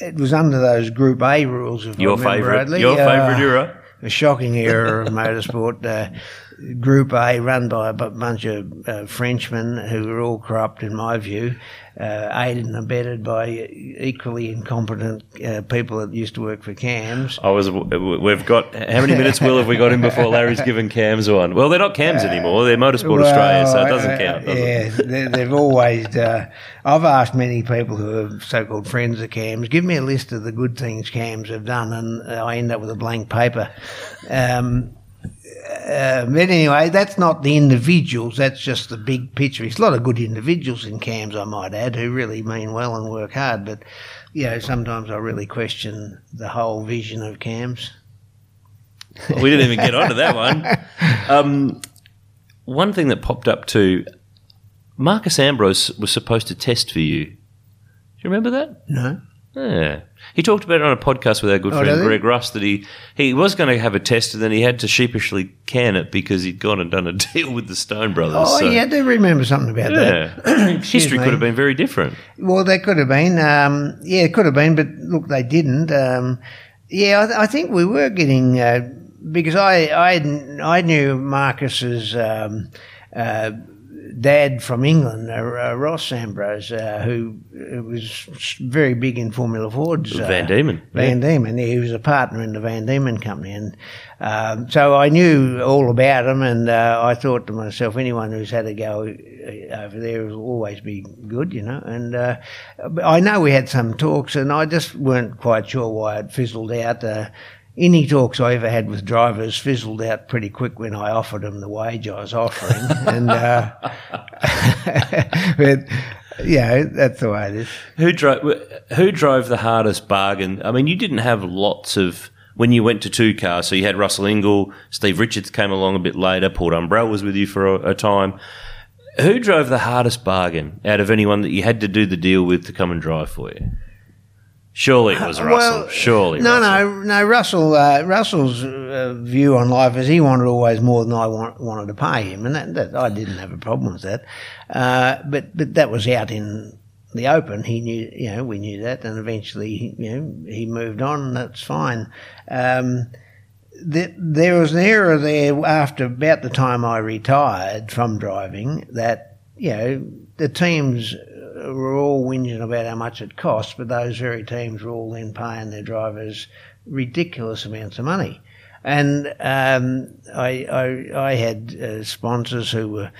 Speaker 2: it was under those Group A rules. Of
Speaker 1: your favourite, your uh, favourite era,
Speaker 2: a shocking era of motorsport. Uh, Group A, run by a bunch of uh, Frenchmen who were all corrupt, in my view, uh, aided and abetted by equally incompetent uh, people that used to work for CAMS.
Speaker 1: I was. We've got how many minutes? Will have we got in before Larry's given CAMS one? Well, they're not CAMS uh, anymore. They're Motorsport well, Australia, so it doesn't count. Does
Speaker 2: yeah, they, have always. Uh, I've asked many people who are so-called friends of CAMS, give me a list of the good things CAMS have done, and I end up with a blank paper. Um, uh, but anyway, that's not the individuals. That's just the big picture. There's a lot of good individuals in CAMS, I might add, who really mean well and work hard. But you know, sometimes I really question the whole vision of CAMS.
Speaker 1: Well, we didn't even get onto that one. Um, one thing that popped up too, Marcos Ambrose was supposed to test for you. Do you remember that?
Speaker 2: No.
Speaker 1: Yeah. He talked about it on a podcast with our good oh, friend Greg Rust that he, he was going to have a test and then he had to sheepishly can it because he'd gone and done a deal with the Stone Brothers.
Speaker 2: Oh, so. yeah, I do remember something about yeah.
Speaker 1: that. History me. could have been very different.
Speaker 2: Well, they could have been. Um, yeah, it could have been, but look, they didn't. Um, yeah, I, th- I, think we were getting, uh, because I, I, I knew Marcos's Um, uh, dad from England, uh, uh, Ross Ambrose, uh, who was very big in Formula Fords.
Speaker 1: Uh, Van Diemen.
Speaker 2: Van yeah. Diemen. He was a partner in the Van Diemen company. And um, so I knew all about him, and uh, I thought to myself, anyone who's had a go uh, over there will always be good, you know. And I know we had some talks, and I just weren't quite sure why it fizzled out any talks I ever had with drivers fizzled out pretty quick when I offered them the wage I was offering. and, uh, but, yeah, that's the way it is.
Speaker 1: Who drove, who drove the hardest bargain? I mean, you didn't have lots of, when you went to two cars, so you had Russell Ingall, Steve Richards came along a bit later, Paul Dumbrell was with you for a, a time. Who drove the hardest bargain out of anyone that you had to do the deal with to come and drive for you? Surely it was Russell. Well, Surely,
Speaker 2: no,
Speaker 1: Russell.
Speaker 2: no, no. Russell. Uh, Russell's uh, view on life is he wanted always more than I want, wanted to pay him, and that, that I didn't have a problem with that. Uh, but but that was out in the open. He knew, you know, we knew that, and eventually, you know, he moved on, and that's fine. Um, the, there was an era there after about the time I retired from driving that you know the teams were all whinging about how much it costs, but those very teams were all then paying their drivers ridiculous amounts of money. And um, I, I, I, had uh, sponsors who were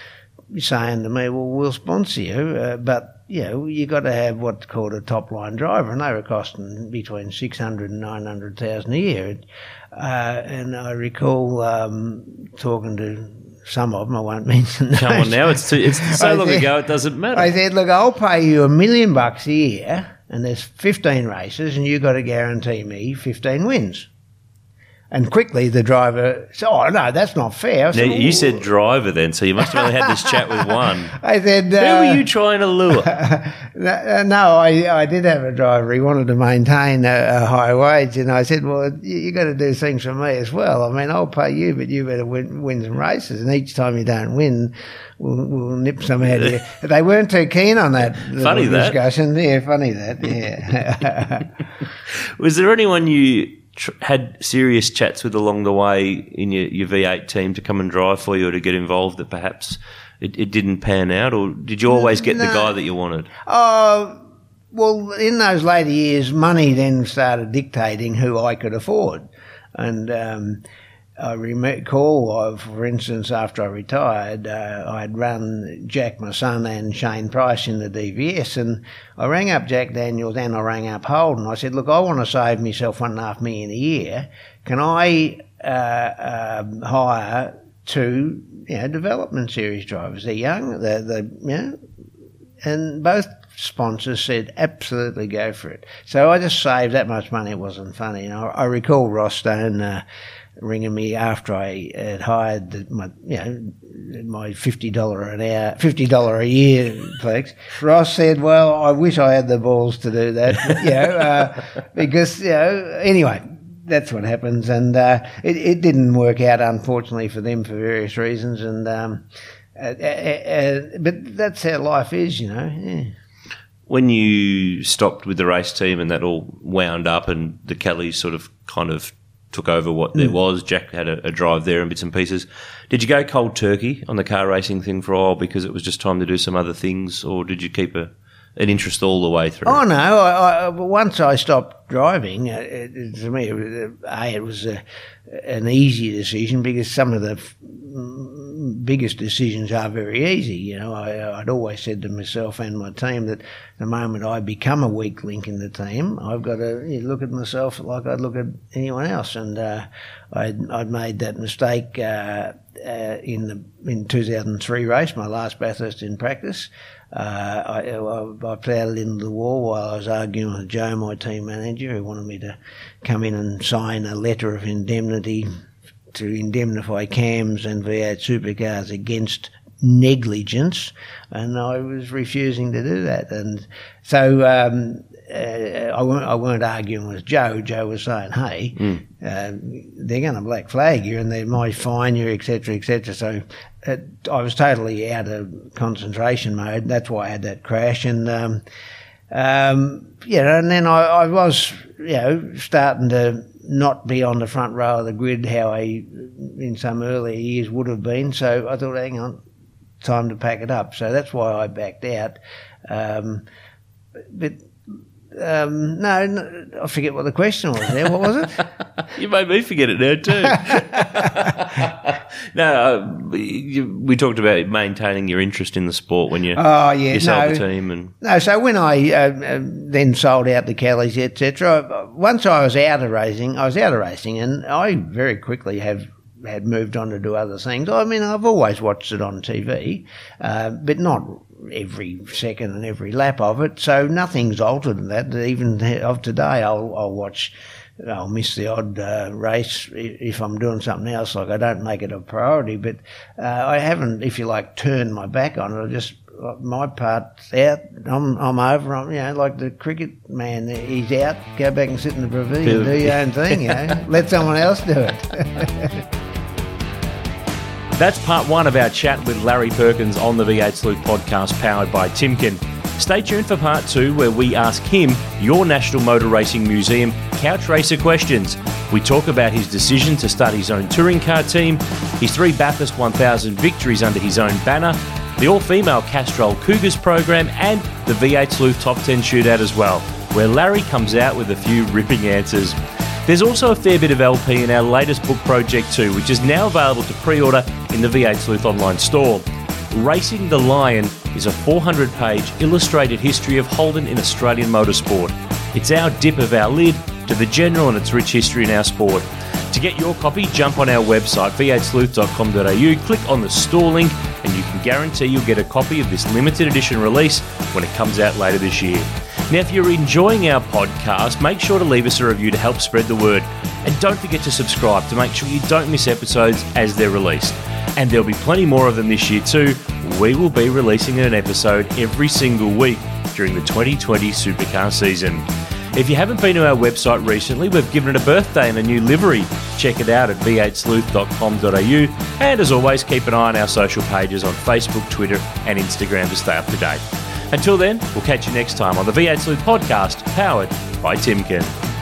Speaker 2: saying to me, "Well, we'll sponsor you, uh, but you know you got to have what's called a top line driver," and they were costing between six hundred and nine hundred thousand a year. Uh, and I recall um, talking to some of them. I won't mention. Those.
Speaker 1: Come on now, it's too, it's so long said, ago it doesn't matter.
Speaker 2: I said, look, I'll pay you a million bucks a year, and there's 15 races, and you've got to guarantee me 15 wins. And quickly the driver said, Oh, no, that's not fair. I
Speaker 1: Now, you said driver then, so you must have only had this chat with one.
Speaker 2: I said,
Speaker 1: Who
Speaker 2: uh,
Speaker 1: were you trying to lure?
Speaker 2: No, I, I did have a driver. He wanted to maintain a, a high wage, and I said, "Well, you, you got to do things for me as well. I mean, I'll pay you, but you better win, win some races. And each time you don't win, we'll, we'll nip some out of you." They weren't too keen on that
Speaker 1: Funny that.
Speaker 2: discussion. Yeah, funny that. Yeah.
Speaker 1: Was there anyone you tr- had serious chats with along the way in your, your V8 team to come and drive for you or to get involved that perhaps it, it didn't pan out? Or did you always get the guy that you wanted?
Speaker 2: Oh, well, in those later years, money then started dictating who I could afford. And um, I recall, uh, for instance, after I retired, uh, I'd run Jack, my son, and Shane Price in the DVS. And I rang up Jack Daniels and I rang up Holden. I said, Look, I want to save myself one and a half million a year. Can I uh, um, hire two you know, development series drivers? They're young, they're, they're you know, and both sponsors said absolutely go for it. So I just saved that much money. It wasn't funny. And I, I recall Ross Stone uh, ringing me after I had hired the, my, you know, my fifty dollar an hour, fifty dollar a year flex. Ross said, "Well, I wish I had the balls to do that, you know, uh, because you know, anyway." That's what happens, and uh, it, it didn't work out, unfortunately, for them for various reasons. And um, uh, uh, uh, but that's how life is, you know. Yeah.
Speaker 1: When you stopped with the race team and that all wound up and the Kellys sort of kind of took over what there hmm. was, Jack had a, a drive there and bits and pieces. Did you go cold turkey on the car racing thing for a while because it was just time to do some other things, or did you keep a, an interest all the way through?
Speaker 2: Oh no! I, I, once I stopped driving, uh, it, to me, it was, uh, a it was a, an easy decision because some of the f- mm, biggest decisions are very easy. You know, I, I'd always said to myself and my team that the moment I become a weak link in the team, I've got to look at myself like I'd look at anyone else, and uh, I'd, I'd made that mistake. Uh, uh, in the in 2003 race, my last Bathurst in practice, uh, I, I, into the wall while I was arguing with Joe, my team manager, who wanted me to come in and sign a letter of indemnity to indemnify cams and V8 supercars against negligence, and I was refusing to do that. And so um, uh, I, weren't, I weren't arguing with Joe. Joe was saying, "Hey, uh, they're going to black flag you, and they might fine you, etc., etc." So uh, I was totally out of concentration mode. That's why I had that crash, and um, um, you know, and then I, I was, you know, starting to not be on the front row of the grid how I, in some earlier years, would have been. So I thought, hang on, time to pack it up. So that's why I backed out. Um, but um, no, no, I forget what the question was there. What was it?
Speaker 1: You made me forget it now too. no, uh, you, we talked about maintaining your interest in the sport when you
Speaker 2: Oh yeah,
Speaker 1: you sold
Speaker 2: no.
Speaker 1: the team, and
Speaker 2: No, so when I uh, uh, then sold out the Kellys, etc., once I was out of racing, I was out of racing, and I very quickly have had moved on to do other things. I mean, I've always watched it on TV, uh, but not every second and every lap of it. So nothing's altered in that. Even of today, I'll, I'll watch. I'll miss the odd uh, race if I'm doing something else. Like I don't make it a priority, but uh, I haven't, if you like, turned my back on it. I just my part's out. I'm I'm over. I'm you know like the cricket man. He's out. Go back and sit in the pavilion.
Speaker 1: Do-
Speaker 2: Do your own thing. You know, let someone else do it.
Speaker 1: That's part one of our chat with Larry Perkins on the V8 Sleuth podcast powered by Timken. Stay tuned for part two, where we ask him your National Motor Racing Museum couch racer questions. We talk about his decision to start his own touring car team, his three Bathurst 1000 victories under his own banner, the all female Castrol Cougars program, and the V8 Sleuth Top 10 shootout as well, where Larry comes out with a few ripping answers. There's also a fair bit of LP in our latest book project too, which is now available to pre-order in the V8 Sleuth online store. Racing the Lion is a 400 page illustrated history of Holden in Australian motorsport. It's our dip of our lid to the general and its rich history in our sport. To get your copy, jump on our website v8sleuth.com.au, click on the store link, and you can guarantee you'll get a copy of this limited edition release when it comes out later this year. Now, if you're enjoying our podcast, make sure to leave us a review to help spread the word. And don't forget to subscribe to make sure you don't miss episodes as they're released. And there'll be plenty more of them this year too. We will be releasing an episode every single week during the 2020 supercar season. If you haven't been to our website recently, we've given it a birthday and a new livery. Check it out at v8sleuth.com.au. And as always, keep an eye on our social pages on Facebook, Twitter, and Instagram to stay up to date. Until then, we'll catch you next time on the V8 Sleuth podcast, powered by Timken.